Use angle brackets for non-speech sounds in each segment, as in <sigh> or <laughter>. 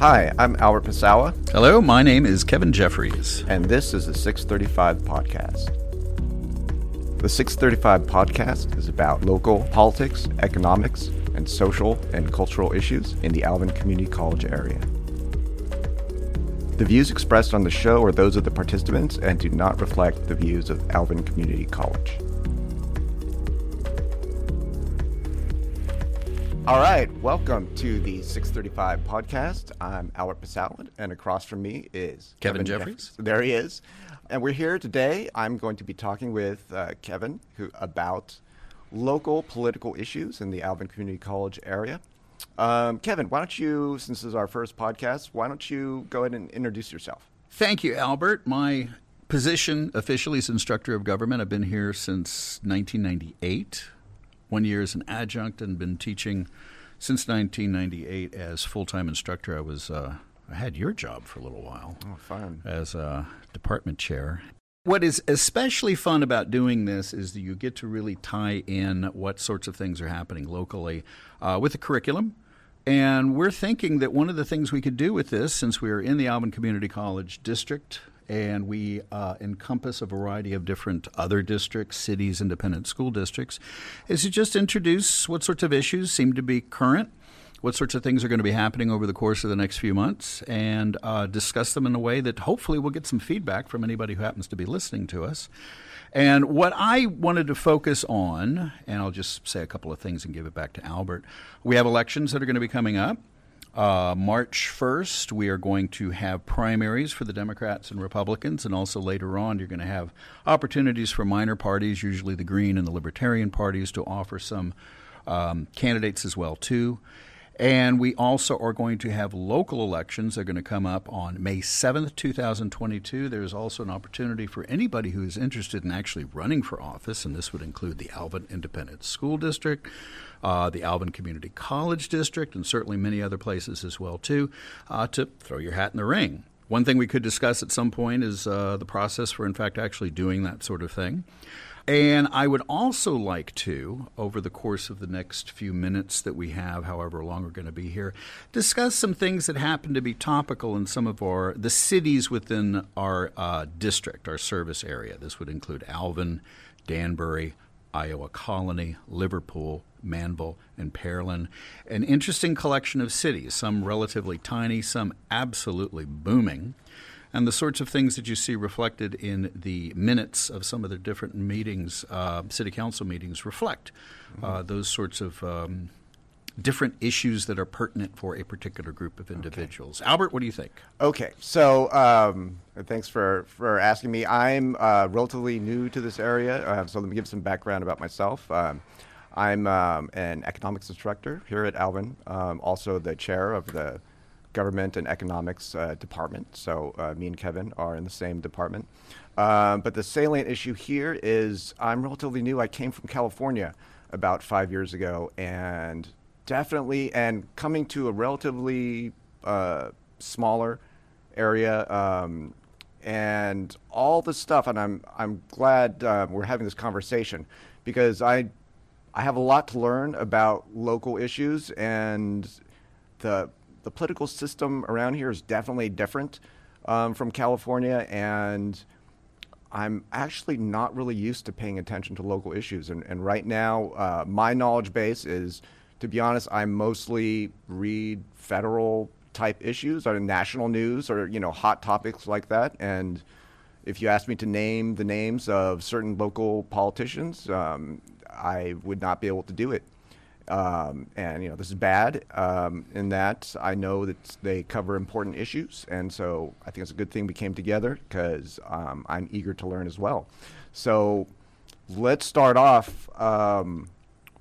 Hi, I'm Albert Pasawa, Hello, my name is Kevin Jeffries. and this is the 635 Podcast. The 635 Podcast is about local politics, economics, and social and cultural issues in the Alvin Community College area. The views expressed on the show are those of the participants and do not reflect the views of Alvin Community College. All right, welcome to the 635 podcast. I'm Albert Pasawa, and across from me is Kevin Jeff- Jeffries. There he is. And we're here today. I'm going to be talking with uh, Kevin who, about local political issues in the Alvin Community College area. Um, Kevin, why don't you, since this is our first podcast, why don't you go ahead and introduce yourself? Thank you, Albert. My position officially is instructor of government. I've been here since 1998. One year as an adjunct and been teaching since 1998 as full-time instructor. I was uh, I had your job for a little while. Oh, fun. as a department chair. What is especially fun about doing this is that you get to really tie in what sorts of things are happening locally uh, with the curriculum. And we're thinking that one of the things we could do with this, since we are in the Alvin Community College district and we uh, encompass a variety of different other districts, cities, independent school districts, is to just introduce what sorts of issues seem to be current what sorts of things are going to be happening over the course of the next few months and uh, discuss them in a way that hopefully we'll get some feedback from anybody who happens to be listening to us. And what I wanted to focus on, and I'll just say a couple of things and give it back to Albert. We have elections that are going to be coming up. Uh, March 1st, we are going to have primaries for the Democrats and Republicans, and also later on, you're going to have opportunities for minor parties, usually the Green and the Libertarian parties, to offer some um, candidates as well too. And we also are going to have local elections. They're going to come up on May 7th, 2022. There's also an opportunity for anybody who is interested in actually running for office, and this would include the Alvin Independent School District, uh, the Alvin Community College District, and certainly many other places as well too, uh, to throw your hat in the ring. One thing we could discuss at some point is uh, the process for, in fact, actually doing that sort of thing. And I would also like to, over the course of the next few minutes that we have, however long we're going to be here, discuss some things that happen to be topical in some of our the cities within our uh, district, our service area. This would include Alvin, Danbury, Iowa Colony, Liverpool, Manvel, and Pearland. An interesting collection of cities, some relatively tiny, some absolutely booming and the sorts of things that you see reflected in the minutes of some of the different meetings, uh, city council meetings, reflect uh, those sorts of um, different issues that are pertinent for a particular group of individuals. Albert, what do you think? Okay, so um, thanks for, for asking me. I'm uh, relatively new to this area, uh, so let me give some background about myself. Um, I'm um, an economics instructor here at Alvin, um, also the chair of the government and economics uh, department. So uh, me and Kevin are in the same department. Um, but the salient issue here is I'm relatively new. I came from California about five years ago, and definitely, and coming to a relatively uh, smaller area. Um, and all the stuff, and I'm I'm glad uh, we're having this conversation because I I have a lot to learn about local issues and the the political system around here is definitely different um, from California, and I'm actually not really used to paying attention to local issues. And, and right now, uh, my knowledge base is, to be honest, I mostly read federal type issues or national news or you know hot topics like that. And if you ask me to name the names of certain local politicians, um, I would not be able to do it. Um, and you know this is bad um, in that I know that they cover important issues, and so I think it's a good thing we came together because um, I'm eager to learn as well. So let's start off um,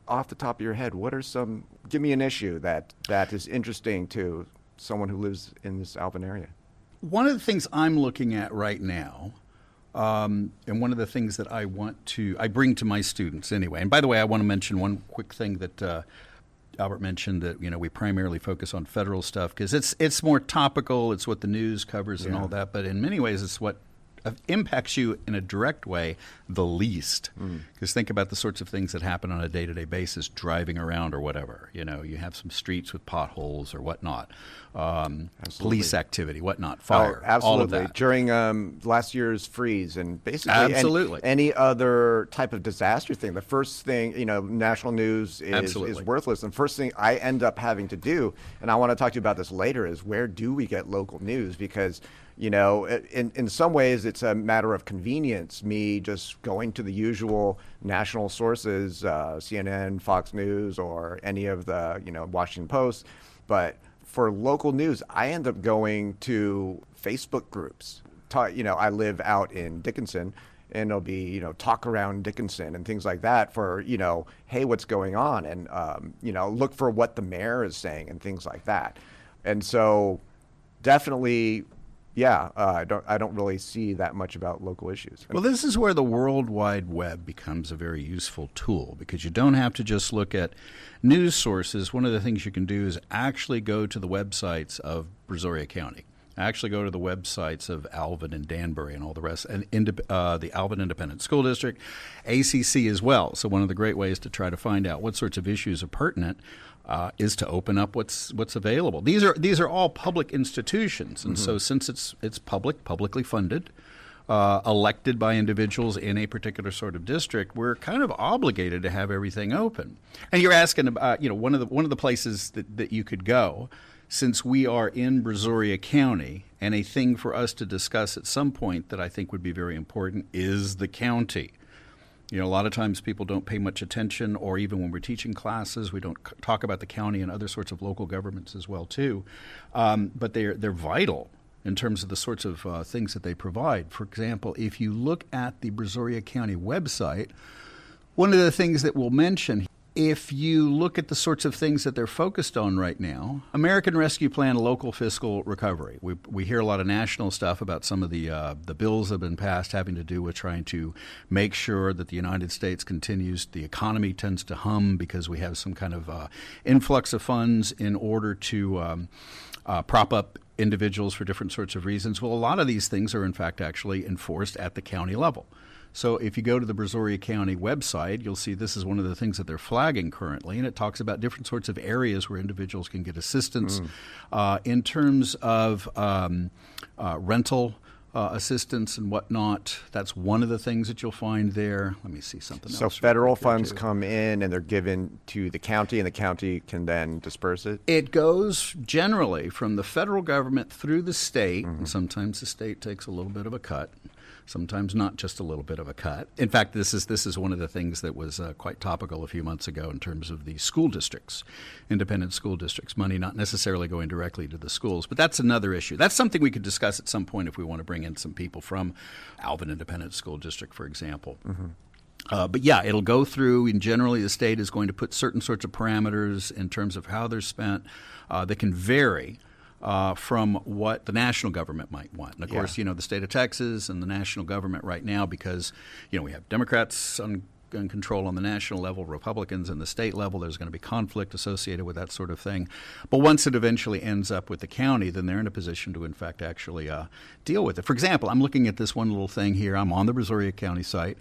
off the top of your head. What are some? Give me an issue that that is interesting to someone who lives in this Alvin area. One of the things I'm looking at right now, um, and one of the things that I want to, I bring to my students anyway. And by the way, I want to mention one quick thing that uh, Albert mentioned that you know we primarily focus on federal stuff because it's it's more topical. It's what the news covers and all that. But in many ways, it's what impacts you in a direct way the least. Because mm. think about the sorts of things that happen on a day to day basis, driving around or whatever. You know, you have some streets with potholes or whatnot, um, police activity, whatnot, fire, oh, absolutely. all of that. During um, last year's freeze and basically absolutely. Any, any, other type of disaster thing, the first thing, you know, national news is, is worthless. And first thing I end up having to do, and I want to talk to you about this later, is where do we get local news? Because you know, in, in some ways, it's a matter of convenience, me just going to the usual national sources, uh, CNN, Fox News, or any of the, you know, Washington Post. But for local news, I end up going to Facebook groups. Talk, you know, I live out in Dickinson, and it'll be you know talk around Dickinson and things like that for you know hey what's going on and um, you know look for what the mayor is saying and things like that, and so definitely yeah, uh, I don't I don't really see that much about local issues. Well, this is where the World Wide Web becomes a very useful tool because you don't have to just look at news sources. One of the things you can do is actually go to the websites of Brazoria County. Actually, go to the websites of Alvin and Danbury and all the rest, and uh, the Alvin Independent School District, ACC as well. So, one of the great ways to try to find out what sorts of issues are pertinent uh, is to open up what's what's available. These are these are all public institutions, and mm-hmm. so since it's it's public, publicly funded, uh, elected by individuals in a particular sort of district, we're kind of obligated to have everything open. And you're asking about you know one of the one of the places that, that you could go, since we are in Brazoria County, and a thing for us to discuss at some point that I think would be very important is the county. You know, a lot of times people don't pay much attention, or even when we're teaching classes, we don't c- talk about the county and other sorts of local governments as well too. Um, but they're they're vital in terms of the sorts of uh, things that they provide. For example, if you look at the Brazoria County website, one of the things that we'll mention if you look at the sorts of things that they're focused on right now, American Rescue Plan, local fiscal recovery. We, we hear a lot of national stuff about some of the uh, the bills that have been passed having to do with trying to make sure that the United States continues. The economy tends to hum because we have some kind of uh, influx of funds in order to um, uh, prop up individuals for different sorts of reasons. Well, a lot of these things are in fact actually enforced at the county level. So if you go to the Brazoria County website, you'll see this is one of the things that they're flagging currently, and it talks about different sorts of areas where individuals can get assistance mm. uh, in terms of um, uh, rental. Uh, assistance and whatnot. That's one of the things that you'll find there. Let me see something so else. So federal funds come in and they're given to the county, and the county can then disperse it. It goes generally from the federal government through the state, mm-hmm. and sometimes the state takes a little bit of a cut sometimes not just a little bit of a cut. In fact, this is this is one of the things that was uh, quite topical a few months ago in terms of the school districts, independent school districts, money not necessarily going directly to the schools, but that's another issue. That's something we could discuss at some point if we want to bring in some people from Alvin Independent School District, for example. Mm-hmm. Uh, but yeah, it'll go through, and generally the state is going to put certain sorts of parameters in terms of how they're spent uh, that can vary uh, from what the national government might want. And of yeah. course, you know, the state of Texas and the national government right now, because, you know, we have Democrats on control on the national level, Republicans in the state level. There's going to be conflict associated with that sort of thing. But once it eventually ends up with the county, then they're in a position to, in fact, actually uh, deal with it. For example, I'm looking at this one little thing here. I'm on the Brazoria County site.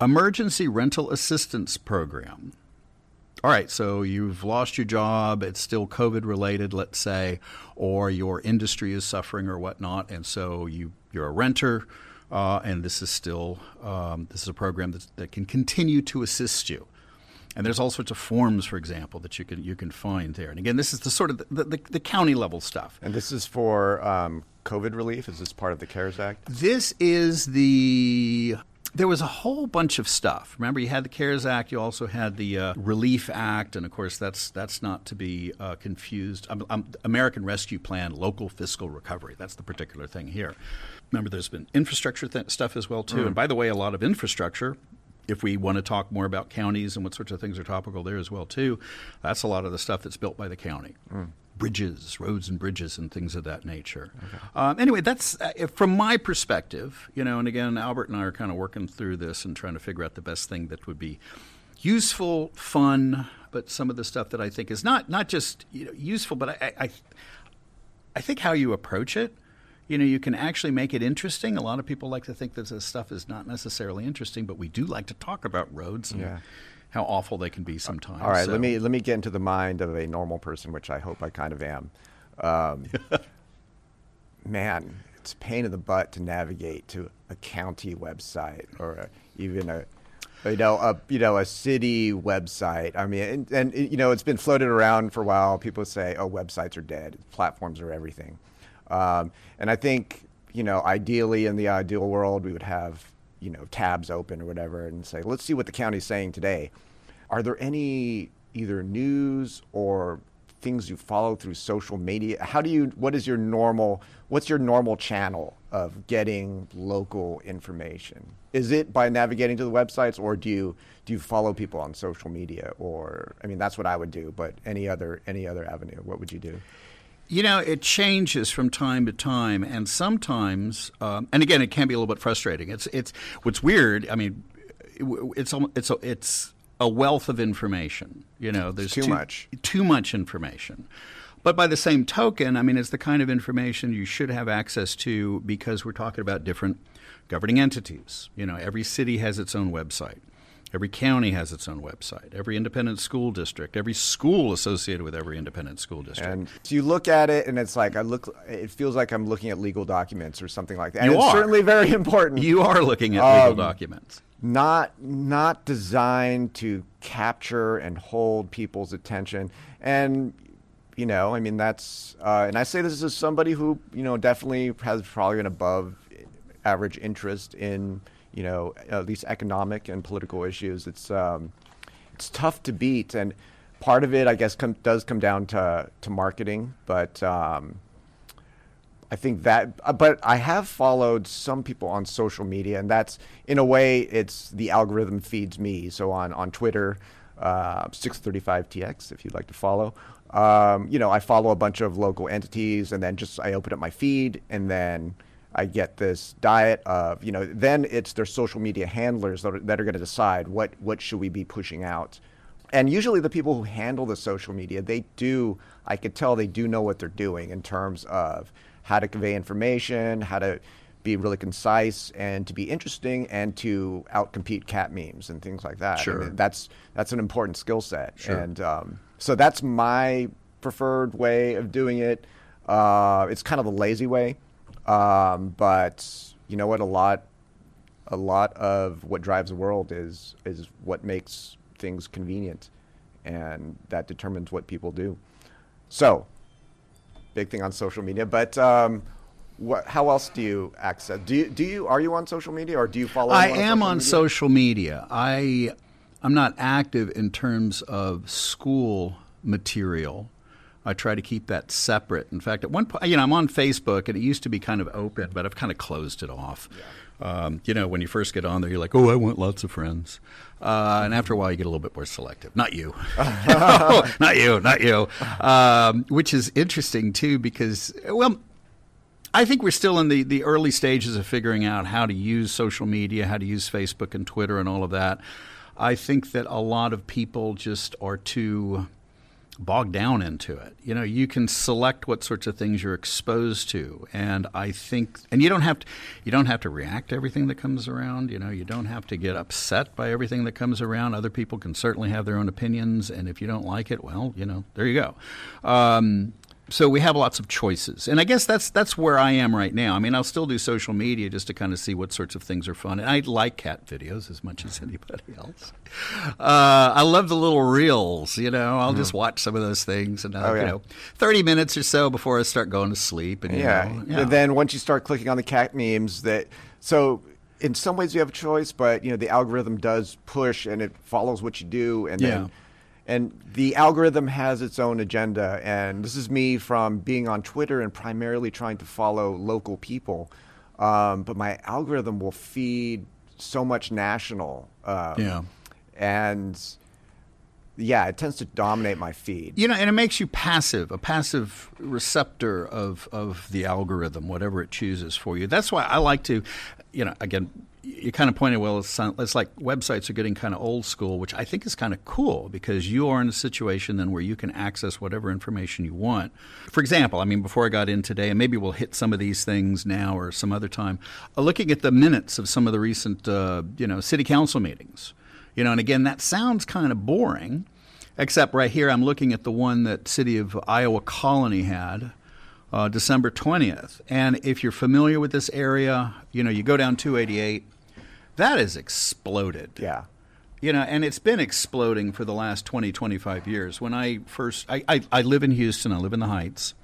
Emergency Rental Assistance Program all right, so you've lost your job, it's still COVID related, let's say, or your industry is suffering or whatnot, and so you, you're a renter, uh, and this is still um, this is a program that, that can continue to assist you. And there's all sorts of forms, for example, that you can you can find there. And again, this is the sort of the, the, the county level stuff. And this is for um, COVID relief. Is this part of the CARES Act? This is the there was a whole bunch of stuff. Remember, you had the CARES Act. You also had the uh, Relief Act, and of course, that's that's not to be uh, confused. Um, um, American Rescue Plan, local fiscal recovery. That's the particular thing here. Remember, there's been infrastructure th- stuff as well too. Mm. And by the way, a lot of infrastructure. If we want to talk more about counties and what sorts of things are topical there as well too, that's a lot of the stuff that's built by the county. Mm bridges, roads and bridges, and things of that nature. Okay. Um, anyway, that's uh, from my perspective, you know. And again, Albert and I are kind of working through this and trying to figure out the best thing that would be useful, fun, but some of the stuff that I think is not not just you know, useful, but I, I I think how you approach it you know, you can actually make it interesting. A lot of people like to think that this stuff is not necessarily interesting, but we do like to talk about roads and Yeah. How awful they can be sometimes. All right, So- let me let me get into the mind of a normal person, which I hope I kind of am. Um, <laughs> man, it's a pain in the butt to navigate to a county website or a, even a you know a you know a city website. I mean, and, and you know it's been floated around for a while. People say, "Oh, websites are dead. Platforms are everything," um, and I think you know ideally in the ideal world we would have you know tabs open or whatever and say, "Let's see what the county's saying today." Are there any either news or things you follow through social media? How do you? What is your normal? What's your normal channel of getting local information? Is it by navigating to the websites, or do you do you follow people on social media? Or I mean, that's what I would do. But any other any other avenue, what would you do? You know, it changes from time to time, and sometimes, um, and again, it can be a little bit frustrating. It's it's what's weird. I mean, it- it's it's a, it's a wealth of information. You know, there's too much. too much information. But by the same token, I mean, it's the kind of information you should have access to because we're talking about different governing entities. You know, every city has its own website. Every county has its own website. Every independent school district, every school associated with every independent school district. And so you look at it, and it's like I look. It feels like I'm looking at legal documents or something like that. And You it's are. certainly very important. You are looking at legal Um, documents. not not designed to capture and hold people's attention and you know i mean that's uh, and i say this as somebody who you know definitely has probably an above average interest in you know at least economic and political issues it's um, it's tough to beat and part of it i guess com- does come down to to marketing but um, I think that, uh, but I have followed some people on social media, and that's in a way, it's the algorithm feeds me. So on on Twitter, uh, 635tx, if you'd like to follow. Um, you know, I follow a bunch of local entities, and then just I open up my feed, and then I get this diet of, you know, then it's their social media handlers that are, that are going to decide what what should we be pushing out. And usually the people who handle the social media they do i could tell they do know what they're doing in terms of how to convey information how to be really concise and to be interesting and to outcompete cat memes and things like that. Sure. And that's that's an important skill set. Sure. and um, so that's my preferred way of doing it. Uh, it's kind of the lazy way um, but you know what a lot a lot of what drives the world is is what makes things convenient, and that determines what people do. So, big thing on social media. But um, what, how else do you access? Do you do you are you on social media or do you follow? I anyone am on media? social media. I I'm not active in terms of school material. I try to keep that separate. In fact, at one point, you know, I'm on Facebook, and it used to be kind of open, but I've kind of closed it off. Um, you know, when you first get on there, you're like, "Oh, I want lots of friends," uh, and after a while, you get a little bit more selective. Not you, No, <laughs> <laughs> not you, not you. Um, which is interesting too, because well, I think we're still in the, the early stages of figuring out how to use social media, how to use Facebook and Twitter and all of that. I think that a lot of people just are too bogged down into it. You know, you can select what sorts of things you're exposed to, and I think, and you don't have to, you don't have to react to everything that comes around. You know, you don't have to get upset by everything that comes around. Other people can certainly have their own opinions, and if you don't like it, well, you know, there you go. Um, so we have lots of choices, and I guess that's that's where I am right now. I mean, I'll still do social media just to kind of see what sorts of things are fun. And I like cat videos as much as <laughs> anybody else. Uh, I love the little reels. You know, I'll just watch some of those things, and uh, Mm-hmm. Oh, yeah. you know, thirty minutes or so before I start going to sleep. And you Yeah. know, And then once you start clicking on the cat memes, that so in some ways you have a choice, but you know the algorithm does push and it follows what you do, and Yeah. then and the algorithm has its own agenda. And this is me from being on Twitter and primarily trying to follow local people, um, but my algorithm will feed so much national. Um, Yeah. And yeah, it tends to dominate my feed. You know, and it makes you passive, a passive receptor of, of the algorithm, whatever it chooses for you. That's why I like to, you know, again, you kind of pointed, well, it's, it's like websites are getting kind of old school, which I think is kind of cool because you are in a situation then where you can access whatever information you want. For example, I mean, before I got in today, and maybe we'll hit some of these things now or some other time, uh, looking at the minutes of some of the recent, uh, you know, city council meetings. You know, and again, that sounds kind of boring, except right here I'm looking at the one that City of Iowa Colony had uh, December 20th. And if you're familiar with this area, you know, you go down 288, that has exploded. Yeah. You know, and it's been exploding for the last 20, 25 years. When I first, I, I, I live in Houston, I live in the Heights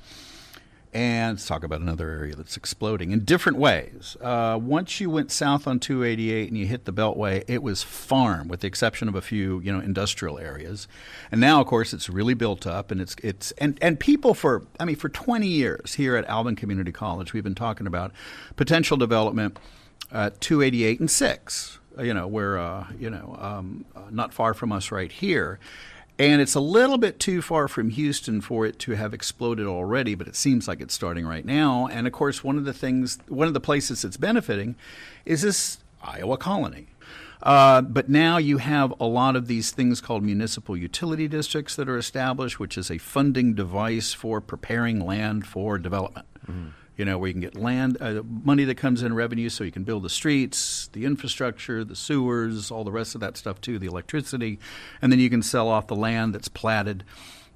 and let's talk about another area that's exploding in different ways. Uh, once you went south on 288 and you hit the Beltway, it was farm, with the exception of a few, you know, industrial areas. And now, of course, it's really built up, and it's it's and and people for I mean for 20 years here at Alvin Community College, we've been talking about potential development at 288 and six. You know, where uh, you know um, uh, not far from us right here. And it's a little bit too far from Houston for it to have exploded already, but it seems like it's starting right now. And of course, one of the things, one of the places it's benefiting is this Iowa colony. Uh, but now you have a lot of these things called municipal utility districts that are established, which is a funding device for preparing land for development. Mm-hmm you know, where you can get land, uh, money that comes in revenue so you can build the streets, the infrastructure, the sewers, all the rest of that stuff too, the electricity. And then you can sell off the land that's platted.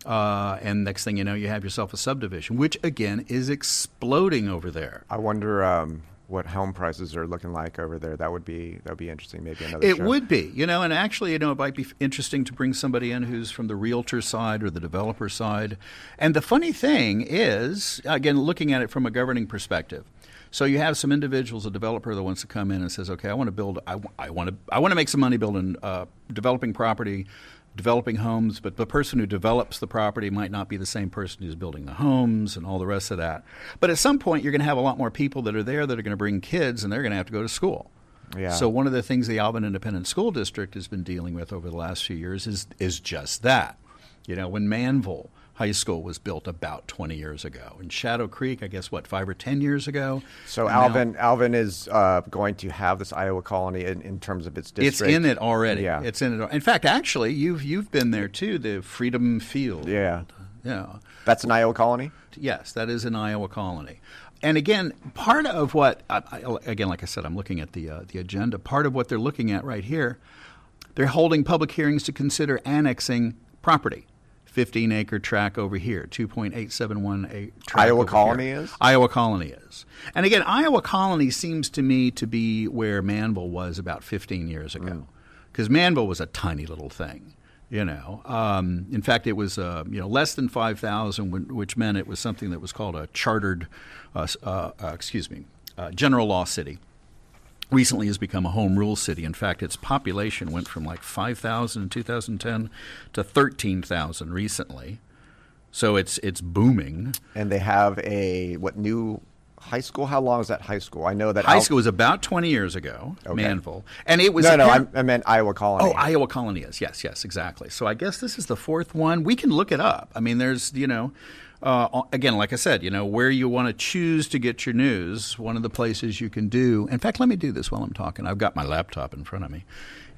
Uh, and next thing you know, you have yourself a subdivision, which again is exploding over there. I wonder um, what home prices are looking like over there. That would be that would be interesting. Maybe another. It show. would be, you know, and actually, you know, it might be interesting to bring somebody in who's from the realtor side or the developer side. And the funny thing is, again, looking at it from a governing perspective. So you have some individuals, a developer that wants to come in and says, "Okay, I want to build. I, I want to. I want to make some money building, uh, developing property." Developing homes, but the person who develops the property might not be the same person who's building the homes and all the rest of that. But at some point, you're going to have a lot more people that are there that are going to bring kids, and they're going to have to go to school. Yeah. So one of the things the Alvin Independent School District has been dealing with over the last few years is is just that. You know, when Manvel High School was built about 20 years ago. In Shadow Creek, I guess, what, five or 10 years ago? So Alvin now, Alvin is uh, going to have this Iowa colony in, in, terms of its district. It's in it already. Yeah. It's in it. In fact, actually, you've, you've been there too, the Freedom Field. Yeah. Yeah. That's an Iowa colony? Yes, that is an Iowa colony. And again, part of what, I, again, like I said, I'm looking at the, uh, the agenda. Part of what they're looking at right here, they're holding public hearings to consider annexing property. 15 acre track over here, 2.871 track. Iowa Colony here. is? Iowa Colony is. And again, Iowa Colony seems to me to be where Manvel was about 15 years ago. Because mm. Manvel was a tiny little thing. You know, um, in fact, it was uh, you know less than five thousand, which meant it was something that was called a chartered, uh, uh, uh excuse me, uh, general law city recently has become a home rule city. In fact, its population went from like 5,000 in 2010 to 13,000 recently. So it's it's booming. And they have a what new high school? How long is that high school? I know that high Al- school was about 20 years ago, okay. Manvel. And it was No, no, I, I meant Iowa Colony. Oh, Iowa Colony is. Yes, yes, exactly. So I guess this is the fourth one. We can look it up. I mean, there's, you know, uh, again, like I said, you know, where you want to choose to get your news, one of the places you can do. In fact, let me do this while I'm talking. I've got my laptop in front of me.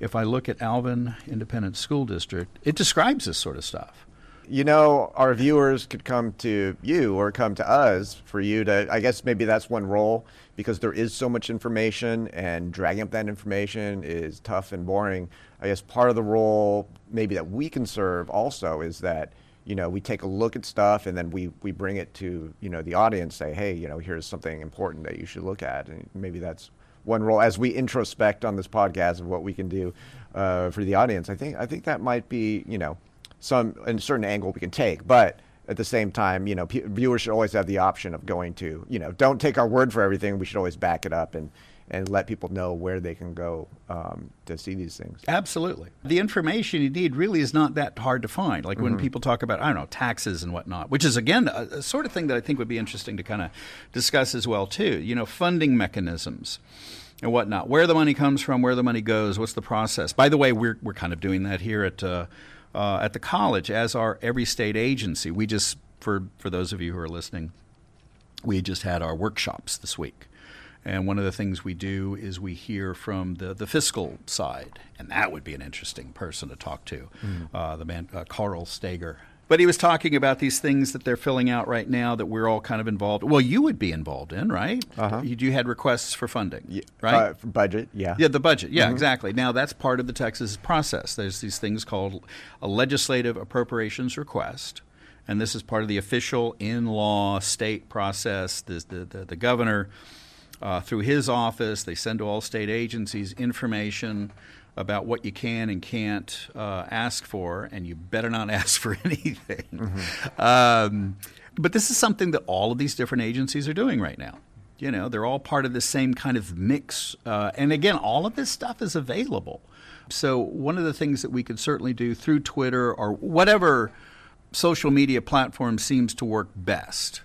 If I look at Alvin Independent School District, it describes this sort of stuff. You know, our viewers could come to you or come to us for you to, I guess maybe that's one role because there is so much information and dragging up that information is tough and boring. I guess part of the role maybe that we can serve also is that you know, we take a look at stuff and then we, we bring it to, you know, the audience, say, hey, you know, here's something important that you should look at. And maybe that's one role as we introspect on this podcast of what we can do uh, for the audience. I think, I think that might be, you know, some, a certain angle we can take. But at the same time, you know, p- viewers should always have the option of going to, you know, don't take our word for everything. We should always back it up and, and let people know where they can go um, to see these things. Absolutely. The information you need really is not that hard to find. Like when mm-hmm. people talk about, I don't know, taxes and whatnot, which is, again, a, a sort of thing that I think would be interesting to kind of discuss as well, too. You know, funding mechanisms and whatnot, where the money comes from, where the money goes, what's the process. By the way, we're, we're kind of doing that here at, uh, uh, at the college as our every state agency. We just, for, for those of you who are listening, we just had our workshops this week And one of the things we do is we hear from the, the fiscal side, and that would be an interesting person to talk to, mm. uh, the man uh, Carl Stager. But he was talking about these things that they're filling out right now that we're all kind of involved. Well, you would be involved in, right? Uh-huh. You, you had requests for funding, yeah, right? Uh, for budget, yeah. Yeah, the budget, yeah, mm-hmm. exactly. Now that's part of the Texas process. There's these things called a legislative appropriations request, and this is part of the official in-law state process. The the, the, the governor, uh, through his office, they send to all state agencies information about what you can and can't uh, ask for, and you better not <laughs> ask for anything. Mm-hmm. Um, but this is something that all of these different agencies are doing right now. You know, they're all part of the same kind of mix. Uh, and again, all of this stuff is available. So, one of the things that we could certainly do through Twitter or whatever social media platform seems to work best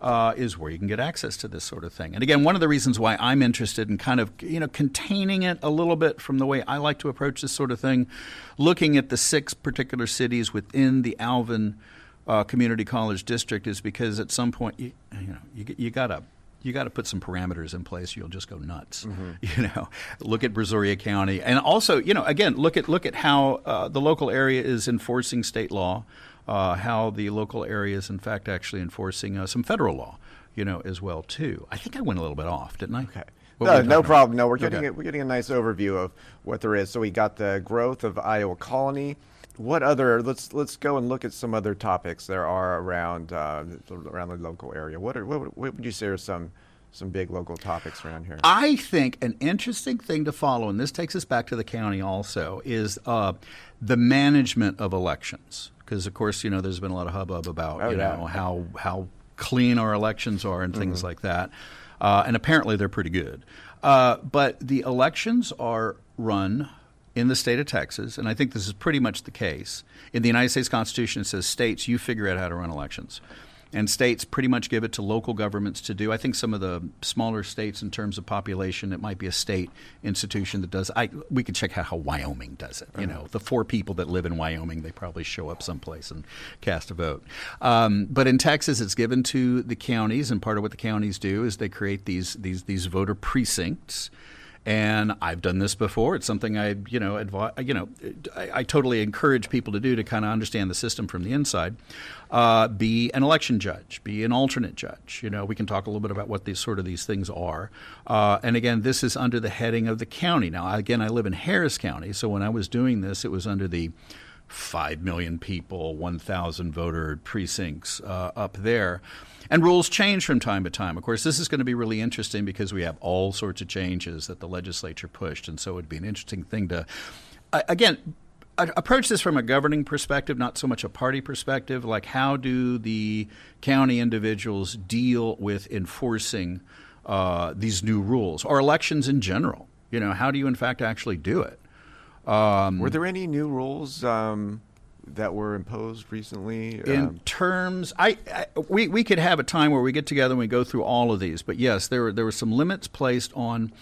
uh, is where you can get access to this sort of thing. And again, one of the reasons why I'm interested in kind of you know containing it a little bit from the way I like to approach this sort of thing, looking at the six particular cities within the Alvin uh, Community College District, is because at some point you, you know you, you gotta you got to put some parameters in place. You'll just go nuts. Mm-hmm. <laughs> You know, look at Brazoria County, and also, you know, again, look at look at how uh, the local area is enforcing state law uh, how the local area is, in fact, actually enforcing uh, some federal law, you know, as well too. I think I went a little bit off, didn't I? Okay. no, no problem. No, we're getting okay. a, we're getting a nice overview of what there is. So we got the growth of Iowa Colony. What other? Let's let's go and look at some other topics there are around uh, around the local area. What are what, what would you say are some some big local topics around here? I think an interesting thing to follow, and this takes us back to the county also, is uh, the management of elections because of course you know there's been a lot of hubbub about oh, you know how how clean our elections are and things mm-hmm. like that, uh, and apparently they're pretty good. Uh, but the elections are run in the state of Texas, and I think this is pretty much the case. In the United States Constitution, it says states you figure out how to run elections and states pretty much give it to local governments to do. I think some of the smaller states, in terms of population, it might be a state institution that does. I we could check out how Wyoming does it. You know, the four people that live in Wyoming, they probably show up someplace and cast a vote. Um, but in Texas, it's given to the counties, and part of what the counties do is they create these these these voter precincts and I've done this before. It's something I, you know, you know, I, I, totally encourage people to do to kind of understand the system from the inside. Uh, be an election judge, be an alternate judge. You know, we can talk a little bit about what these sort of these things are. Uh, and again, this is under the heading of the county. Now, again, I live in Harris County, so when I was doing this, it was under the 5 million people, 1,000 voter precincts uh, up there. And rules change from time to time. Of course, this is going to be really interesting because we have all sorts of changes that the legislature pushed. And so it would be an interesting thing to, uh, again, approach this from a governing perspective, not so much a party perspective. Like, how do the county individuals deal with enforcing uh, these new rules or elections in general? You know, how do you, in fact, actually do it? Um, were there any new rules um, that were imposed recently? In um, terms, I, I, we we could have a time where we get together and we go through all of these. But yes, there were there were some limits placed on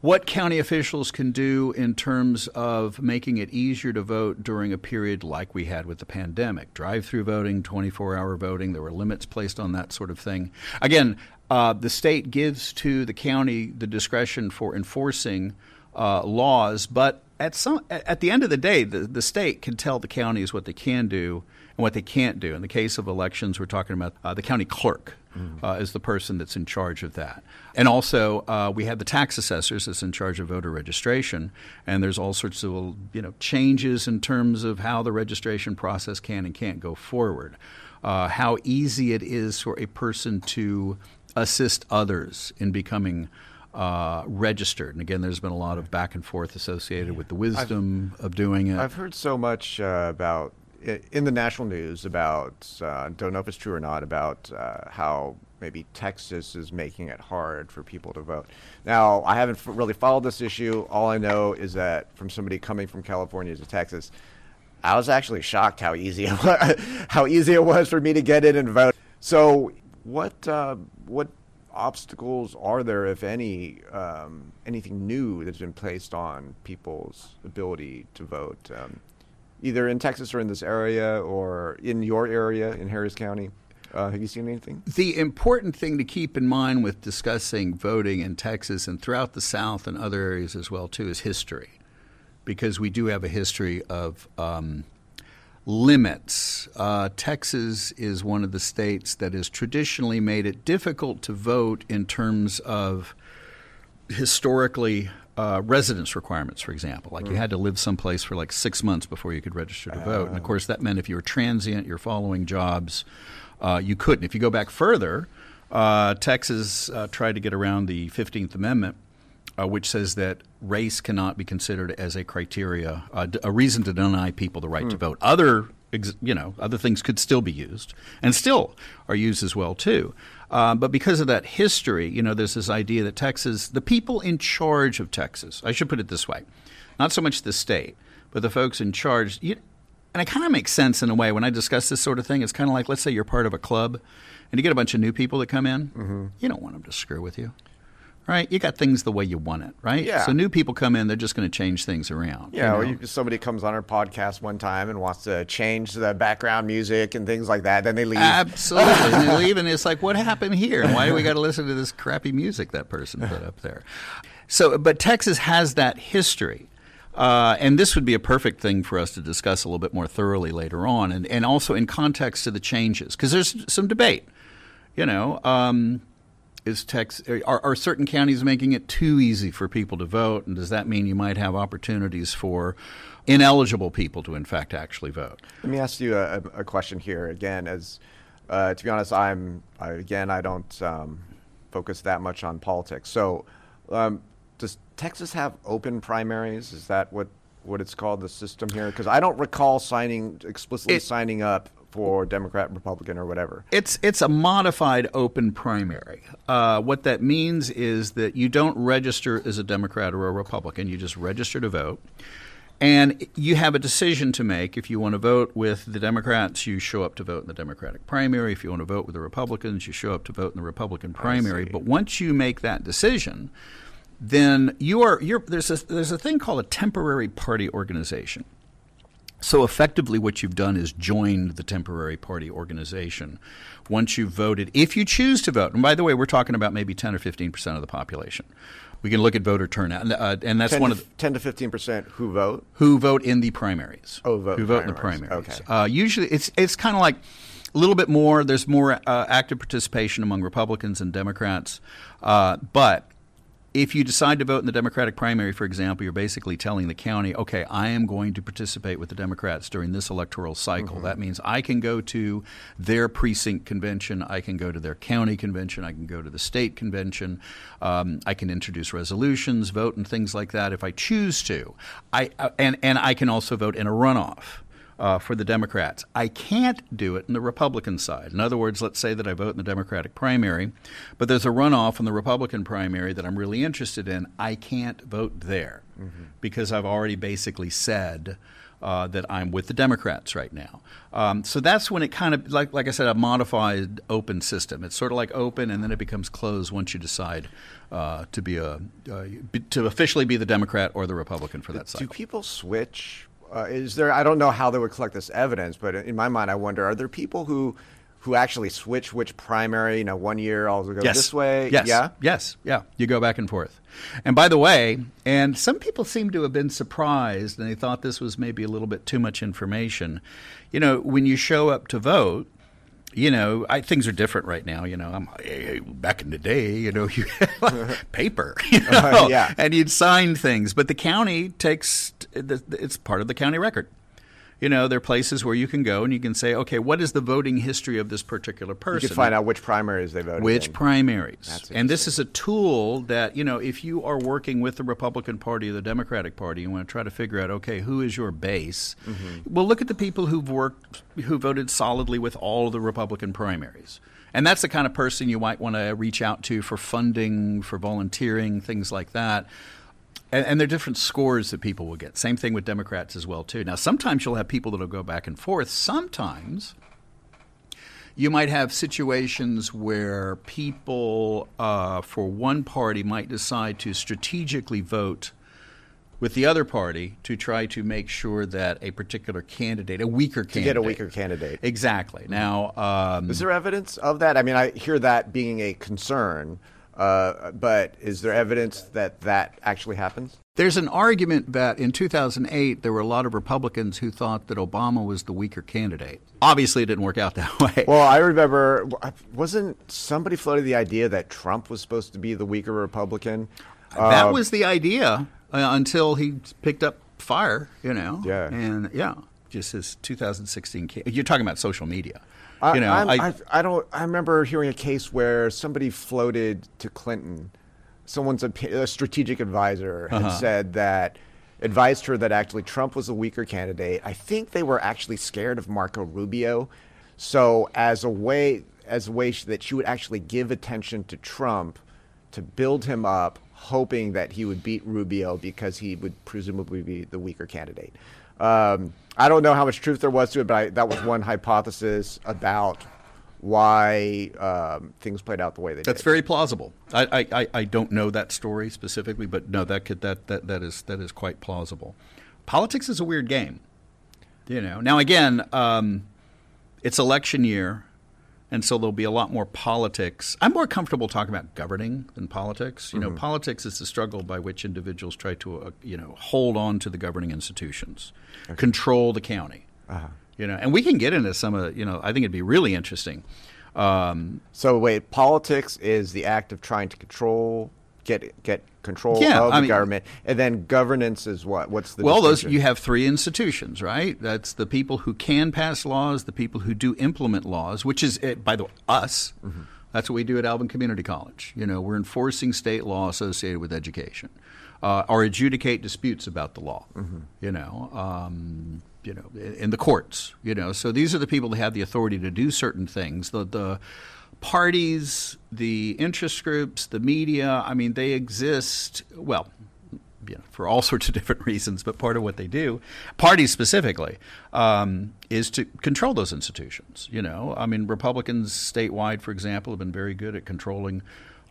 what county officials can do in terms of making it easier to vote during a period like we had with the pandemic. Drive through voting, 24 hour voting, there were limits placed on that sort of thing. Again, uh, the state gives to the county the discretion for enforcing uh, laws, but at some at the end of the day, the, the state can tell the counties what they can do and what they can't do. In the case of elections, we're talking about uh, the county clerk. Mm. Uh, is the person that's in charge of that. And also, uh, we have the tax assessors that's in charge of voter registration. And there's all sorts of you know changes in terms of how the registration process can and can't go forward. Uh, how easy it is for a person to assist others in becoming uh, registered. And again, there's been a lot of back and forth associated with the wisdom I've, of doing it. I've heard so much uh, about in the national news about uh, don't know if it's true or not about uh, how maybe Texas is making it hard for people to vote. Now, I haven't f- really followed this issue. All I know is that from somebody coming from California to Texas, I was actually shocked how easy <laughs> it was, how easy it was for me to get in and vote. So, what uh, what obstacles are there, if any, um, anything new that's been placed on people's ability to vote, um, either in Texas or in this area or in your area in Harris County? Uh, have you seen anything? The important thing to keep in mind with discussing voting in Texas and throughout the South and other areas as well too is history, because we do have a history of um, limits. Uh, Texas is one of the states that has traditionally made it difficult to vote in terms of historically uh, residence requirements, for example. Like you had to live someplace for like six months before you could register to vote. And of course, that meant if you were transient, you're following jobs, uh, you couldn't. If you go back further, uh, Texas uh, tried to get around the 15th Amendment. Uh, which says that race cannot be considered as a criteria, uh, d- a reason to deny people the right to vote. Other, ex- you know, other things could still be used, and still are used as well too. Um, but because of that history, you know, there's this idea that Texas, the people in charge of Texas, I should put it this way, not so much the state, but the folks in charge. You, and it kind of makes sense in a way when I discuss this sort of thing. It's kind of like, let's say you're part of a club, and you get a bunch of new people that come in. Mm-hmm. You don't want them to screw with you right? You got things the way you want it, right? Yeah. So new people come in, they're just going to change things around. Yeah, you or know? you, somebody comes on our podcast one time and wants to change the background music and things like that. Then they leave. Absolutely. and they <laughs> leave, and it's like, what happened here? And Why do we got to listen to this crappy music that person put up there? So, but Texas has that history. Uh, and this would be a perfect thing for us to discuss a little bit more thoroughly later on, and, and also in context to the changes, because there's some debate. You know, um, is Tex are, are certain counties making it too easy for people to vote, and does that mean you might have opportunities for ineligible people to, in fact, actually vote? Let me ask you a, a question here again. As uh, to be honest, I'm I, again I don't um, focus that much on politics. So, um, does Texas have open primaries? Is that what what it's called the system here? Because I don't recall signing explicitly It- signing up for Democrat, Republican, or whatever. It's it's a modified open primary. Uh, what that means is that you don't register as a Democrat or a Republican. You just register to vote, and you have a decision to make. If you want to vote with the Democrats, you show up to vote in the Democratic primary. If you want to vote with the Republicans, you show up to vote in the Republican primary. But once you make that decision, then you are you're, there's a, there's a thing called a temporary party organization. So effectively, what you've done is joined the temporary party organization. Once you've voted, if you choose to vote, and by the way, we're talking about maybe 10 or 15 percent of the population. We can look at voter turnout, and, uh, and that's 10 one to, of the, 10 to 15 percent who vote. who vote in the primaries. Oh, vote who vote in the primaries. primaries. Okay. Uh, usually, it's it's kind of like a little bit more. There's more uh, active participation among Republicans and Democrats, uh, but if you decide to vote in the Democratic primary, for example, you're basically telling the county, okay, I am going to participate with the Democrats during this electoral cycle. Mm-hmm. That means I can go to their precinct convention, I can go to their county convention, I can go to the state convention, um, I can introduce resolutions, vote, and things like that if I choose to. I uh, and and I can also vote in a runoff uh, for the Democrats. I can't do it in the Republican side. In other words, let's say that I vote in the Democratic primary, but there's a runoff in the Republican primary that I'm really interested in. I can't vote there because I've already basically said. Uh, that I'm with the Democrats right now. Um, so that's when it kind of, like, like I said, a modified open system. It's sort of like open, and then it becomes closed once you decide uh, to be a uh, to officially be the Democrat or the Republican for that side. Do people switch? Uh, is there? I don't know how they would collect this evidence, but in my mind, I wonder: Are there people who who actually switch which primary? You know, one year I'll go yes. this way. Yes. Yeah. Yes. Yeah. You go back and forth. And by the way, and some people seem to have been surprised and they thought this was maybe a little bit too much information. You know, when you show up to vote, you know, I, things are different right now. You know, I'm eh, back in the day. You know, <laughs> you paper, <laughs> you know, Uh, yeah. and you'd sign things. But the county takes it's part of the county record. You know, there are places where you can go and you can say, okay, what is the voting history of this particular person? You can find out which primaries they voted which in. primaries. And this is a tool that, you know, if you are working with the Republican Party or the Democratic Party, you want to try to figure out, okay, who is your base? Mm-hmm. Well, look at the people who've worked, who voted solidly with all of the Republican primaries. And that's the kind of person you might want to reach out to for funding, for volunteering, things like that. And, and there are different scores that people will get. Same thing with Democrats as well, too. Now, sometimes you'll have people that'll go back and forth. Sometimes you might have situations where people uh, for one party might decide to strategically vote with the other party to try to make sure that a particular candidate, a weaker candidate, to get a weaker candidate. Exactly. Now, um, Is there evidence of that? I mean, I hear that being a concern, uh, but is there evidence that that actually happens? There's an argument that in 2008 there were a lot of Republicans who thought that Obama was the weaker candidate. Obviously, it didn't work out <laughs> that way. Well, I remember, wasn't somebody floated the idea that Trump was supposed to be the weaker Republican? that Uh, was the idea uh, until he picked up fire, you know. Yeah. And yeah, just his 2016. Ca- You're talking about social media. I, you know, I, I, I don't. I remember hearing a case where somebody floated to Clinton. Someone's a, a strategic advisor had Uh-huh. said that advised her that actually Trump was a weaker candidate. I think they were actually scared of Marco Rubio, so as a way as a way that she would actually give attention to Trump to build him up, hoping that he would beat Rubio because he would presumably be the weaker candidate. Um, I don't know how much truth there was to it, but I, that was one hypothesis about why um, things played out the way they That's did. That's very plausible. I, I, I- don't know that story specifically, but no, that could that, that, that is that is quite plausible. Politics is a weird game, you know. Now again, um, it's election year, and so there'll be a lot more politics. I'm more comfortable talking about governing than politics. You know, politics is the struggle by which individuals try to uh, you know hold on to the governing institutions, control the county. You know, and we can get into some of you know. I think it'd be really interesting. Um, So wait, politics is the act of trying to control, get get control Yeah, of the mean- government, and then governance is what? What's the Well, those you have three institutions, right? That's the people who can pass laws, the people who do implement laws, which is, eh, by the way, us. That's what we do at Alvin Community College. You know, we're enforcing state law associated with education, uh, or adjudicate disputes about the law. You know, um, you know, in in the courts. You know, so these are the people that have the authority to do certain things. The the parties, the interest groups, the media. I mean, they exist. Well, you know, for all <laughs> sorts of different reasons, but part of what they do, parties specifically, um, is to control those institutions. You know, I mean, Republicans statewide, for example, have been very good at controlling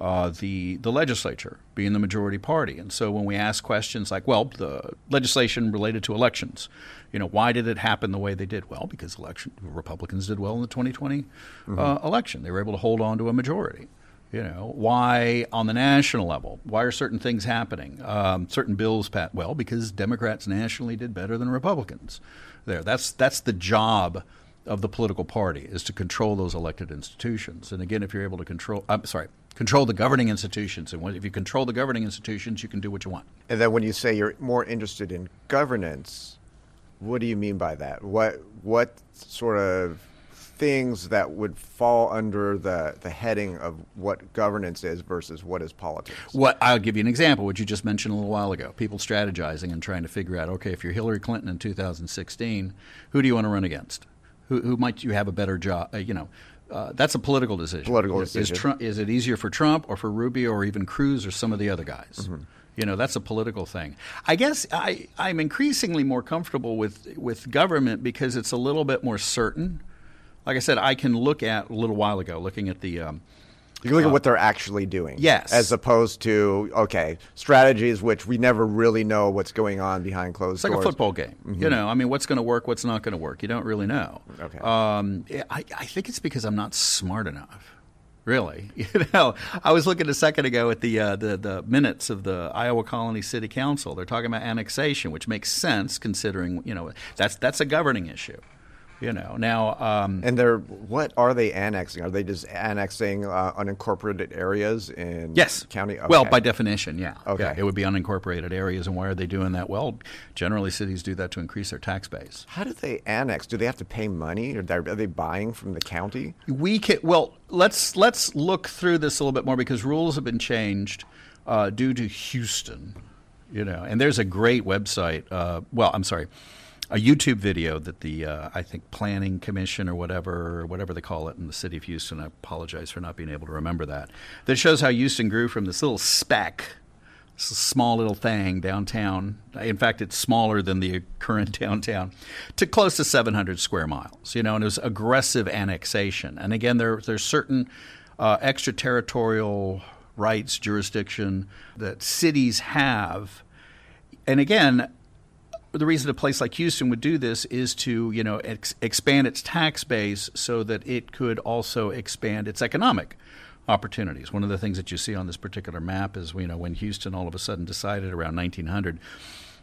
uh, the the legislature, being the majority party. And so when we ask questions like, well, the legislation related to elections, you know, why did it happen the way they did? Well, because election Republicans did well in the 2020 uh, election. They were able to hold on to a majority. You know, why on the national level? Why are certain things happening? Um, certain bills passed well because Democrats nationally did better than Republicans. There, that's that's the job of the political party is to control those elected institutions. And again, if you're able to control, I'm sorry, control the governing institutions, and if you control the governing institutions, you can do what you want. And then when you say you're more interested in governance, what do you mean by that? What what sort of things that would fall under the, the heading of what governance is versus what is politics? What I'll give you an example, what you just mentioned a little while ago. People strategizing and trying to figure out, okay, if you're Hillary Clinton in 2016, who do you want to run against? Who, who might you have a better job? Uh, you know, uh, that's a political decision. Political Is- decision. Is, Trump, is it easier for Trump or for Rubio or even Cruz or some of the other guys? Mm-hmm. You know, that's a political thing. I guess I, I'm increasingly more comfortable with with government because it's a little bit more certain. Like I said, I can look at a little while ago, looking at the. Um, You can look at what they're actually doing. yes. As opposed to, okay, strategies which we never really know what's going on behind closed It's like doors. a football game. You know, I mean, what's going to work, what's not going to work. You don't really know. Okay. Um, I, I think it's because I'm not smart enough. Really, <laughs> you know, I was looking a second ago at the uh, the the minutes of the Iowa Colony City Council. They're talking about annexation, which makes sense considering you know that's that's a governing issue. You know, now um, And they're what are they annexing? Are they just annexing uh, unincorporated areas in Yes. county? Well, by definition, yeah. Okay. Yeah, it would be unincorporated areas. And why are they doing that? Well, generally cities do that to increase their tax base. How do they annex? Do they have to pay money, or are they buying from the county? We can well let's let's look through this a little bit more because rules have been changed uh, due to Houston, you know. And there's a great website. Uh, well, I'm sorry, a YouTube video that the uh, I think Planning Commission or whatever whatever they call it in the city of Houston. I apologize for not being able to remember that. That shows how Houston grew from this little speck a small little thing downtown. In fact, it's smaller than the current <laughs> downtown, to close to 700 square miles. You know, and it was aggressive annexation. And again, there there's certain uh, extraterritorial rights, jurisdiction that cities have and again, the reason a place like Houston would do this is to you know ex- expand its tax base so that it could also expand its economic opportunities. One of the things that you see on this particular map is you know when Houston all of a sudden decided around 1900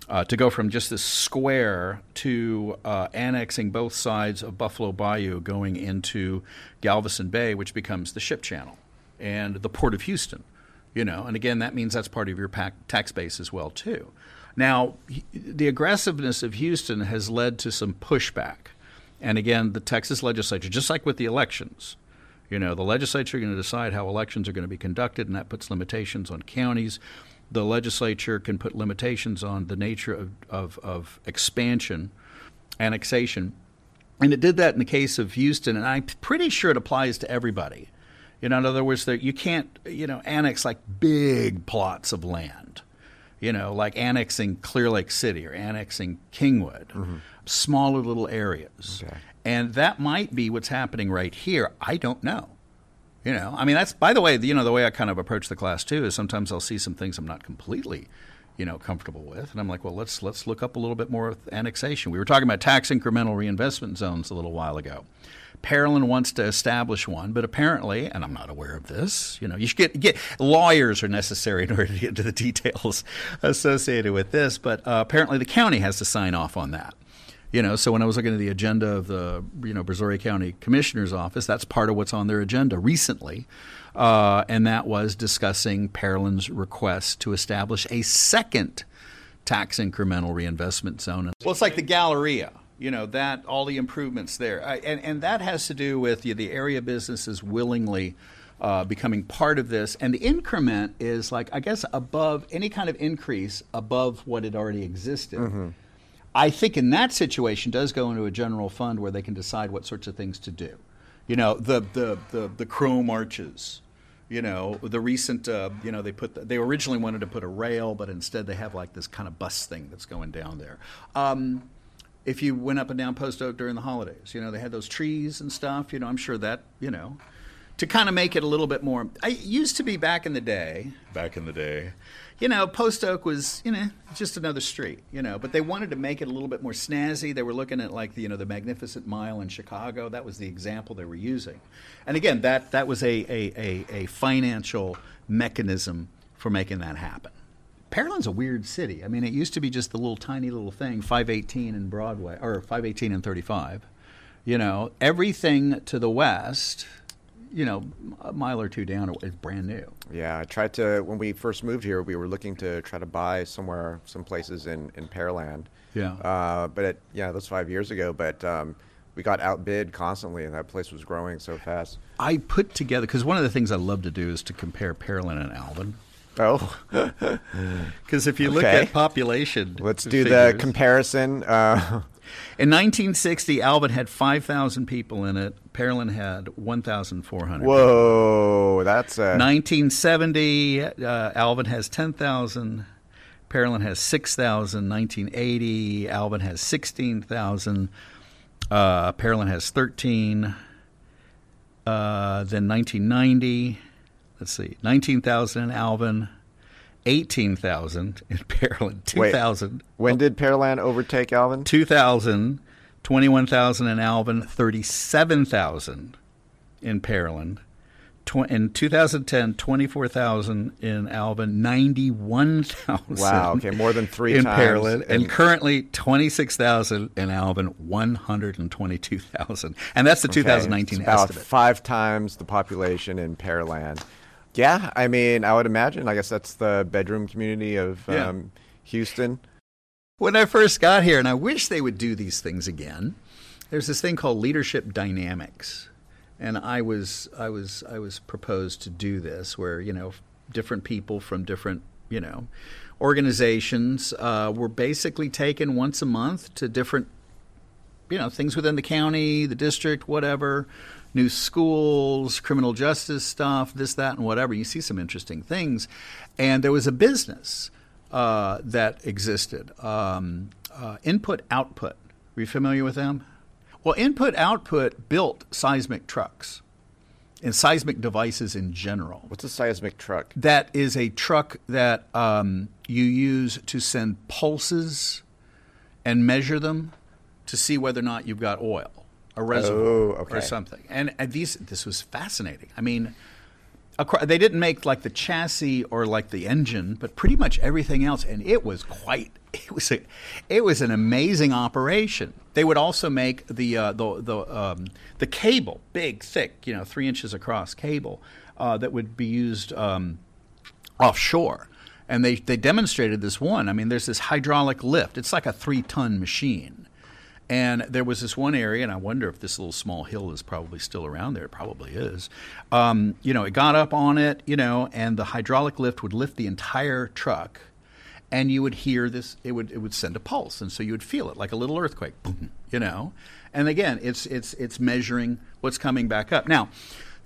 uh, to go from just this square to uh, annexing both sides of Buffalo Bayou, going into Galveston Bay, which becomes the ship channel and the port of Houston. You know, and again, that means that's part of your tax base as well too. Now, the aggressiveness of Houston has led to some pushback. And again, the Texas legislature, just like with the elections, you know, the legislature is going to decide how elections are going to be conducted, and that puts limitations on counties. The legislature can put limitations on the nature of, of, of expansion, annexation. And it did that in the case of Houston, and I'm pretty sure it applies to everybody. You know, in other words, that you can't, you know, annex like big plots of land you know, like annexing Clear Lake City or annexing Kingwood, mm-hmm. smaller little areas. Okay. And that might be what's happening right here. I don't know. You know, I mean, that's, by the way, you know, the way I kind of approach the class too is sometimes I'll see some things I'm not completely, you know, comfortable with. And I'm like, well, let's, let's look up a little bit more annexation. We were talking about tax incremental reinvestment zones a little while ago. Pearland wants to establish one, but apparently, and I'm not aware of this, you know, you should get, get lawyers are necessary in order to get into the <laughs> details associated with this, but uh, apparently the county has to sign off on that. You know, so when I was looking at the agenda of the you know Brazoria County Commissioner's Office, that's part of what's on their agenda recently, uh, and that was discussing Pearland's request to establish a second tax incremental reinvestment zone. Well, it's like the Galleria you know that all the improvements there, I, and and that has to do with you know, the area businesses willingly. Uh, becoming part of this, and the increment is like I guess above any kind of increase above what had already existed. Mm-hmm. I think in that situation does go into a general fund where they can decide what sorts of things to do. You know, the the the, the chrome arches. You know, the recent. Uh, you know, they put the, they originally wanted to put a rail, but instead they have like this kind of bus thing that's going down there. Um, if you went up and down Post Oak during the holidays. You know, they had those trees and stuff. You know, I'm sure that, you know, to kind of make it a little bit more. I used to be back in the day, back in the day, you know, Post Oak was, you know, just another street, you know, but they wanted to make it a little bit more snazzy. They were looking at like the, you know, the Magnificent Mile in Chicago. That was the example they were using. And again, that, that was a, a, a, a financial mechanism for making that happen. Pearland's a weird city. I mean, it used to be just the little tiny little thing, 518 and Broadway, or 518 and 35. You know, everything to the west, you know, a mile or two down is brand new. Yeah, I tried to, when we first moved here, we were looking to try to buy somewhere, some places in, in Pearland. Yeah. Uh, but, it, yeah, that was five years ago. But, um, we got outbid constantly, and that place was growing so fast. I put together because one of the things I love to do is to compare Pearland and Alvin. Oh, <laughs> because if you look okay. at population, let's do figures, the comparison. Uh, <laughs> in 1960, Alvin had 5,000 people in it. Pearland had 1,400. Whoa, that's a... 1970, uh, Alvin has 10,000. Pearland has 6,000. 1980, Alvin has 16,000. Uh, Pearland has 13. Uh, then 1990 let's see, 19,000 in Alvin, 18,000 in <laughs> Pearland, 2,000. When oh. did Pearland overtake Alvin? 2,000, 21,000 in Alvin, 37,000 in Pearland. In 2010, 24,000 in Alvin, 91,000. Wow, okay, more than three in times. Pearland, and, and currently 26,000 in Alvin, 122,000. And that's the okay, 2019 about estimate. five times the population in Pearland. Yeah, I mean, I would imagine. I guess that's the bedroom community of yeah. um, Houston. When I first got here, and I wish they would do these things again. There's this thing called leadership dynamics, and I was I was I was proposed to do this, where you know different people from different you know organizations uh, were basically taken once a month to different you know things within the county, the district, whatever new schools, criminal justice stuff, this, that, and whatever. You see some interesting things. And there was a business uh, that existed um, uh, input output. Are you familiar with them? Well, input output built seismic trucks. and seismic devices in general. What's a seismic truck? That is a truck that um, you use to send pulses and measure them to see whether or not you've got oil, a reservoir, Oh, okay. or something. And, and these, this was fascinating. I mean, they didn't make like the chassis or like the engine, but pretty much everything else, and it was quite. <laughs> It was a, it was an amazing operation. They would also make the uh, the the um, the cable, big, thick, you know, three inches across cable uh, that would be used um, offshore. And they, they demonstrated this one. I mean, there's this hydraulic lift. It's like a three ton machine. And there was this one area, and I wonder if this little small hill is probably still around there. It probably is. Um, you know, it got up on it, you know, and the hydraulic lift would lift the entire truck, and you would hear this. It would it would send a pulse, and so you would feel it like a little earthquake, boom, you know. And again, it's it's it's measuring what's coming back up. Now,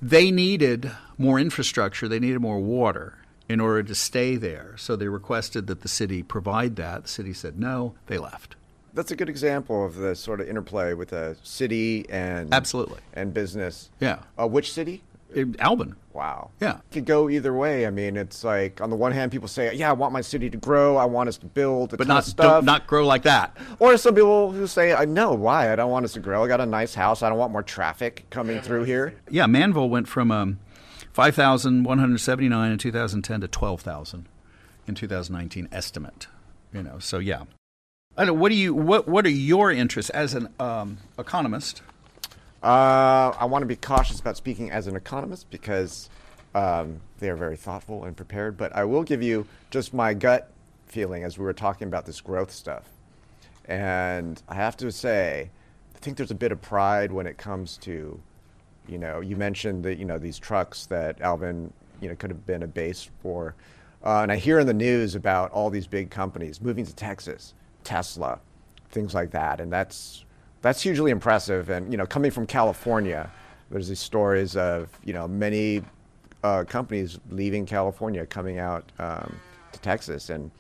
they needed more infrastructure. They needed more water in order to stay there. So they requested that the city provide that. The city said no. They left. That's a good example of the sort of interplay with a city and Absolutely. and business. Yeah. Uh, which city? In Alvin. Wow. Yeah. It could go either way. I mean, it's like on the one hand, people say, "Yeah, I want my city to grow. I want us to build a But ton not of stuff." don't, not grow like that. Or some people who say, "I know why. I don't want us to grow. I got a nice house. I don't want more traffic coming through here." Yeah, Manvel went from um, 5,179 in 2010 to 12,000 in 2019 estimate. You know, so yeah. I don't, what do you what what are your interests as an um, economist? Uh, I want to be cautious about speaking as an economist because um, they are very thoughtful and prepared. But I will give you just my gut feeling as we were talking about this growth stuff. And I have to say, I think there's a bit of pride when it comes to, you know, you mentioned that you know these trucks that Alvin, you know, could have been a base for. Uh, and I hear in the news about all these big companies moving to Texas, Tesla, things like that, and that's that's hugely impressive. And you know, coming from California, there's these stories of you know many uh, companies leaving California, coming out um, to Texas. And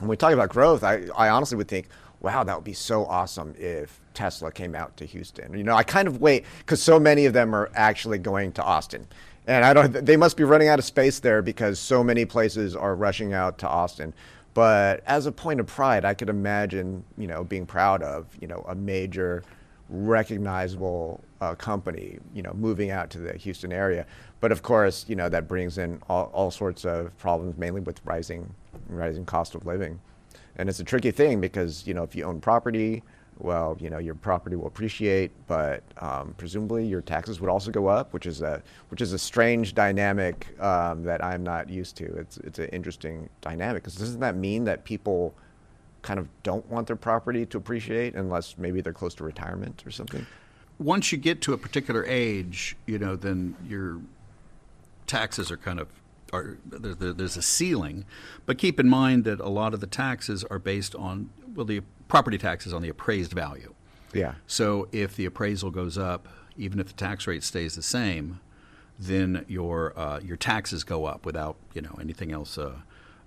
when we talk about growth, I, I honestly would think, wow, that would be so awesome if Tesla came out to Houston. You know, I kind of wait because so many of them are actually going to Austin. And I don't. They must be running out of space there because so many places are rushing out to Austin. But as a point of pride, I could imagine, you know, being proud of, you know, a major, recognizable uh, company, you know, moving out to the Houston area. But of course, you know, that brings in all, all sorts of problems, mainly with rising, rising cost of living. And it's a tricky thing because, you know, if you own property, well, you know, your property will appreciate, but um, presumably your taxes would also go up, which is a which is a strange dynamic um, that I'm not used to. It's it's an interesting dynamic because doesn't that mean that people kind of don't want their property to appreciate unless maybe they're close to retirement or something? Once you get to a particular age, you know, then your taxes are kind of are there, there, there's a ceiling, but keep in mind that a lot of the taxes are based on well the property taxes on the appraised value. Yeah. So if the appraisal goes up, even if the tax rate stays the same, then your uh, your taxes go up without you know anything else uh,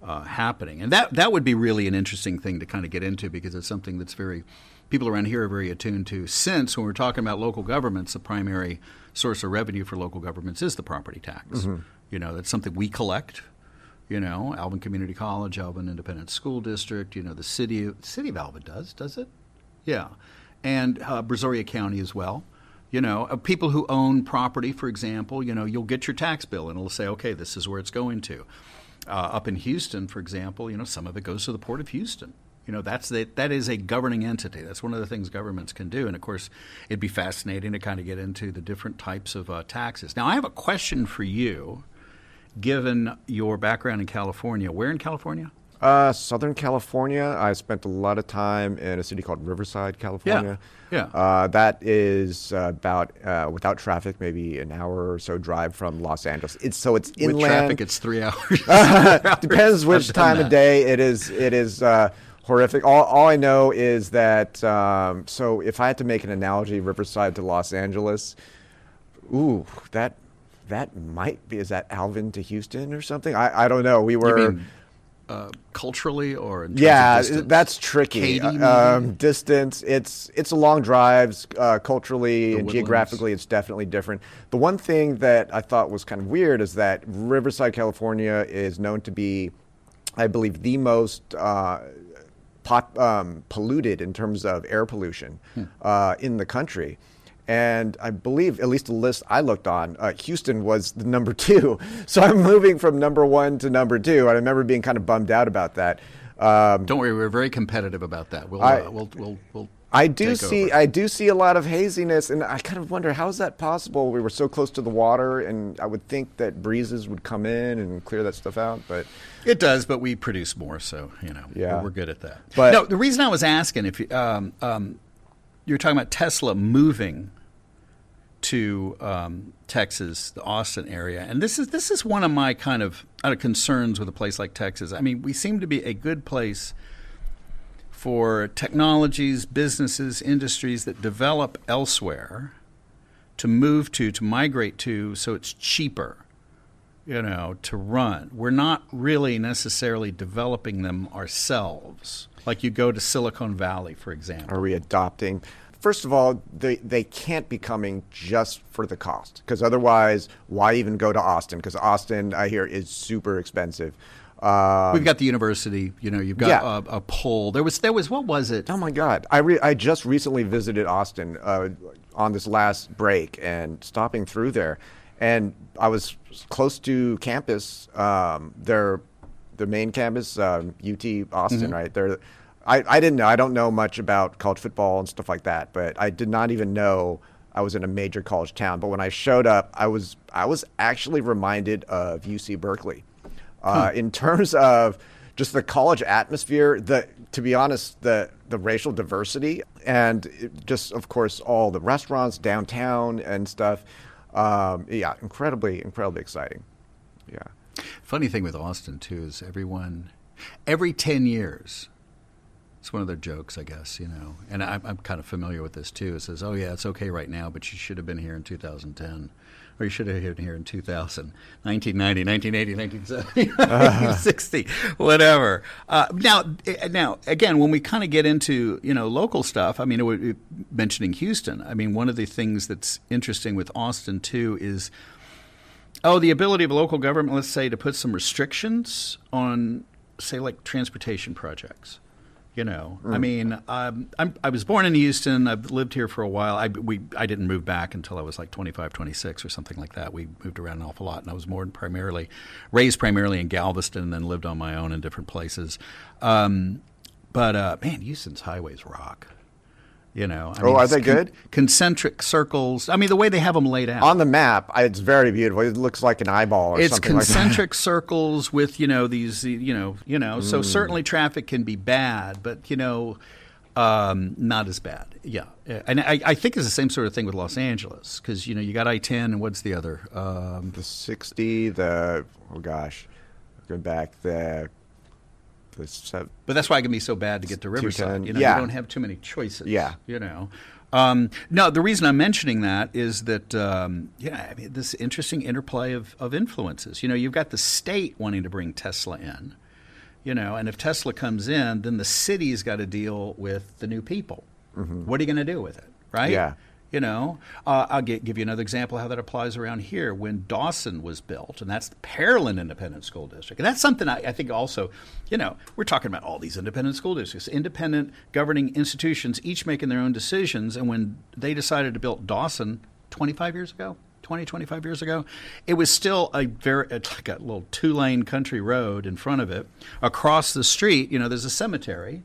uh, happening. And that that would be really an interesting thing to kind of get into because it's something that's very people around here are very attuned to. Since when we're talking about local governments, the primary source of revenue for local governments is the property tax. You know, that's something we collect. You know, Alvin Community College, Alvin Independent School District. You know, the city city of Alvin does, does it? Yeah, and uh, Brazoria County as well. You know, uh, people who own property, for example, you know, you'll get your tax bill and it'll say, okay, this is where it's going to. Uh, up in Houston, for example, you know, some of it goes to the Port of Houston. You know, that's the, that is a governing entity. That's one of the things governments can do. And of course, it'd be fascinating to kind of get into the different types of uh, taxes. Now, I have a question for you, given your background in California. Where in California? Uh, Southern California. I spent a lot of time in a city called Riverside, California. yeah. Uh, that is uh, about uh, without traffic, maybe an hour or so drive from Los Angeles. It's so it's inland. With traffic, it's three hours. <laughs> <laughs> Depends which time that. of day it is. It is uh, horrific. All, all I know is that. Um, so if I had to make an analogy, Riverside to Los Angeles, ooh, that that might be. Is that Alvin to Houston or something? I, I don't know. We were. mean uh, culturally or yeah, that's tricky. Katy, um, distance. It's it's a long drives. Uh, culturally and geographically, it's definitely different. The one thing that I thought was kind of weird is that Riverside, California, is known to be, I believe, the most uh, pot, um, polluted in terms of air pollution hmm. uh, in the country. And I believe, at least the list I looked on, uh, Houston was the number <laughs> two. So I'm moving from number one to number two. And I remember being kind of bummed out about that. Um, Don't worry, we're very competitive about that. We'll, I, uh, we'll, we'll, we'll I do see over. I do see a lot of haziness, and I kind of wonder how is that possible? We were so close to the water, and I would think that breezes would come in and clear that stuff out, but it does. But we produce more, so you know, yeah. we're, good at that. But no, the reason I was asking if you, um, um, you're talking about Tesla moving to um, Texas, the Austin area, and this is this is one of my kind of, kind of concerns with a place like Texas. I mean, we seem to be a good place for technologies, businesses, industries that develop elsewhere to move to, to migrate to, so it's cheaper, you know, to run. We're not really necessarily developing them ourselves. Like you go to Silicon Valley, for example. Are we adopting? First of all, they, they can't be coming just for the cost, because otherwise, why even go to Austin? Because Austin, I hear, is super expensive. Um, We've got the university. You know, you've got yeah. a, a, poll. There was there was what was it? Oh my God! I re- I just recently visited Austin uh, on this last break and stopping through there, and I was close to campus. Um, their the main campus, um, UT Austin, mm-hmm. right? There, I I didn't know. I don't know much about college football and stuff like that, but I did not even know. I was in a major college town, but when I showed up, I was I was actually reminded of UC Berkeley uh, in terms of just the college atmosphere, the to be honest, the the racial diversity, and just of course all the restaurants downtown and stuff. Um, yeah, incredibly, incredibly exciting. Yeah. Funny thing with Austin too is everyone, every ten years, it's one of their jokes, I guess, you know. And I'm, I'm kind of familiar with this too. It says, "Oh yeah, it's okay right now, but you should have been here in 2010." or you should have been here in 2000, 1990, 1980, 1970, uh-huh. <laughs> 1960, whatever. Uh, now, eh, now again, when we kind of get into you know local stuff, I mean, mentioning Houston, I mean, one of the things that's interesting with Austin too is, oh, the ability of a local government, let's say, to put some restrictions on, say, like transportation projects. You know, mm. I mean, um, i was born in Houston. I've lived here for a while. I, we, I didn't move back until I was like 25, 26 or something like that. We moved around an awful lot, and I was more primarily raised primarily in Galveston, and then lived on my own in different places. Um, but uh, man, Houston's highways rock. You know, I oh, mean, are they con- good? Concentric circles. I mean, the way they have them laid out on the map, it's very beautiful. It looks like an eyeball. it's concentric like <laughs> circles with you know these you know you know. Mm. So certainly traffic can be bad, but you know, um, not as bad. Yeah, and I, I, think it's the same sort of thing with Los Angeles because you know you got I ten and what's the other? Um, the sixty. The oh gosh, going back the but that's why it can be so bad to get to Riverside. You know, yeah. you don't have too many choices. Yeah. You know. Um, no, the reason I'm mentioning that is that um, yeah, I mean, this interesting interplay of, of influences. You know, you've got the state wanting to bring Tesla in, you know, and if Tesla comes in, then the city's got to deal with the new people. Mm-hmm. What are you going to do with it, right? Yeah. You know, uh, I'll get, give you another example how that applies around here. When Dawson was built, and that's the Pearland Independent School District, and that's something I, I think also, you know, we're talking about all these independent school districts, independent governing institutions, each making their own decisions. And when they decided to build Dawson 25 years ago, 20, 25 years ago, it was still a very like a little two lane country road in front of it. Across the street, you know, there's a cemetery,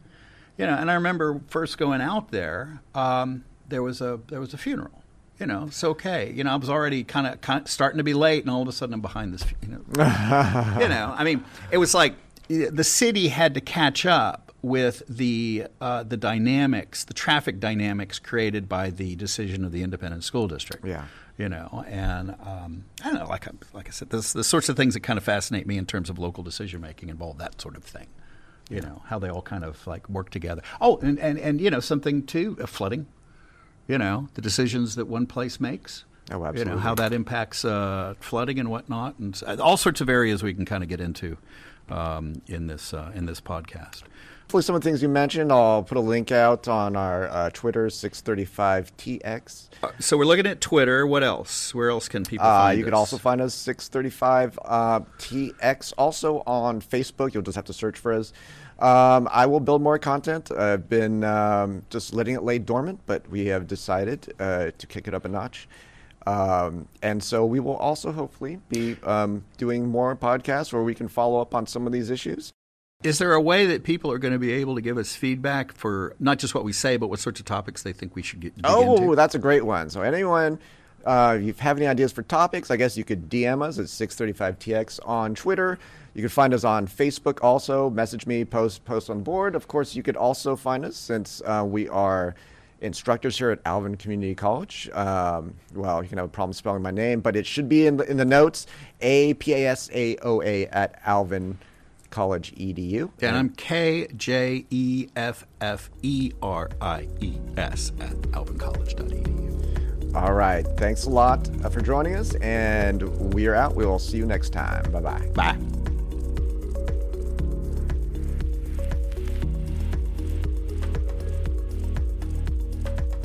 you know, and I remember first going out there. Um, there was a there was a funeral. You know, it's okay. You know, I was already kind of starting to be late, and all of a sudden I'm behind this. You know, <laughs> you know. I mean, it was like the city had to catch up with the uh, the dynamics, the traffic dynamics created by the decision of the independent school district. Yeah. You know, and um, I don't know, like like I said, the sorts of things that kind of fascinate me in terms of local decision making involve that sort of thing. You know, how they all kind of like work together. Oh, and, and, and you know, something too, uh, flooding you know, the decisions that one place makes Oh, absolutely. You know how that impacts uh, flooding and whatnot, and all sorts of areas we can kind of get into um, in this uh, in this podcast. Hopefully, some of the things you mentioned, I'll put a link out on our uh, Twitter, 635TX. Uh, So we're looking at Twitter. What else? Where else can people? Uh, you can also find us 635 uh, TX. Also on Facebook, you'll just have to search for us. Um, I will build more content. I've been um, just letting it lay dormant, but we have decided uh, to kick it up a notch. Um, and so we will also hopefully be um, doing more podcasts where we can follow up on some of these issues. Is there a way that people are going to be able to give us feedback for not just what we say, but what sorts of topics they think we should get Oh, into? that's a great one. So anyone, uh, if you have any ideas for topics, I guess you could DM us at 635TX on Twitter. You can find us on Facebook also. Message me, post post on board. Of course, you could also find us since uh, we are instructors here at Alvin Community College. Um, well, you can have a problem spelling my name, but it should be in the, in the notes. A P A S A O A at Alvin College Edu. And I'm K J E F F E R I E S at alvincollege.edu. All right. Thanks a lot uh, for joining us, and we are out. We will see you next time. Bye bye. Bye.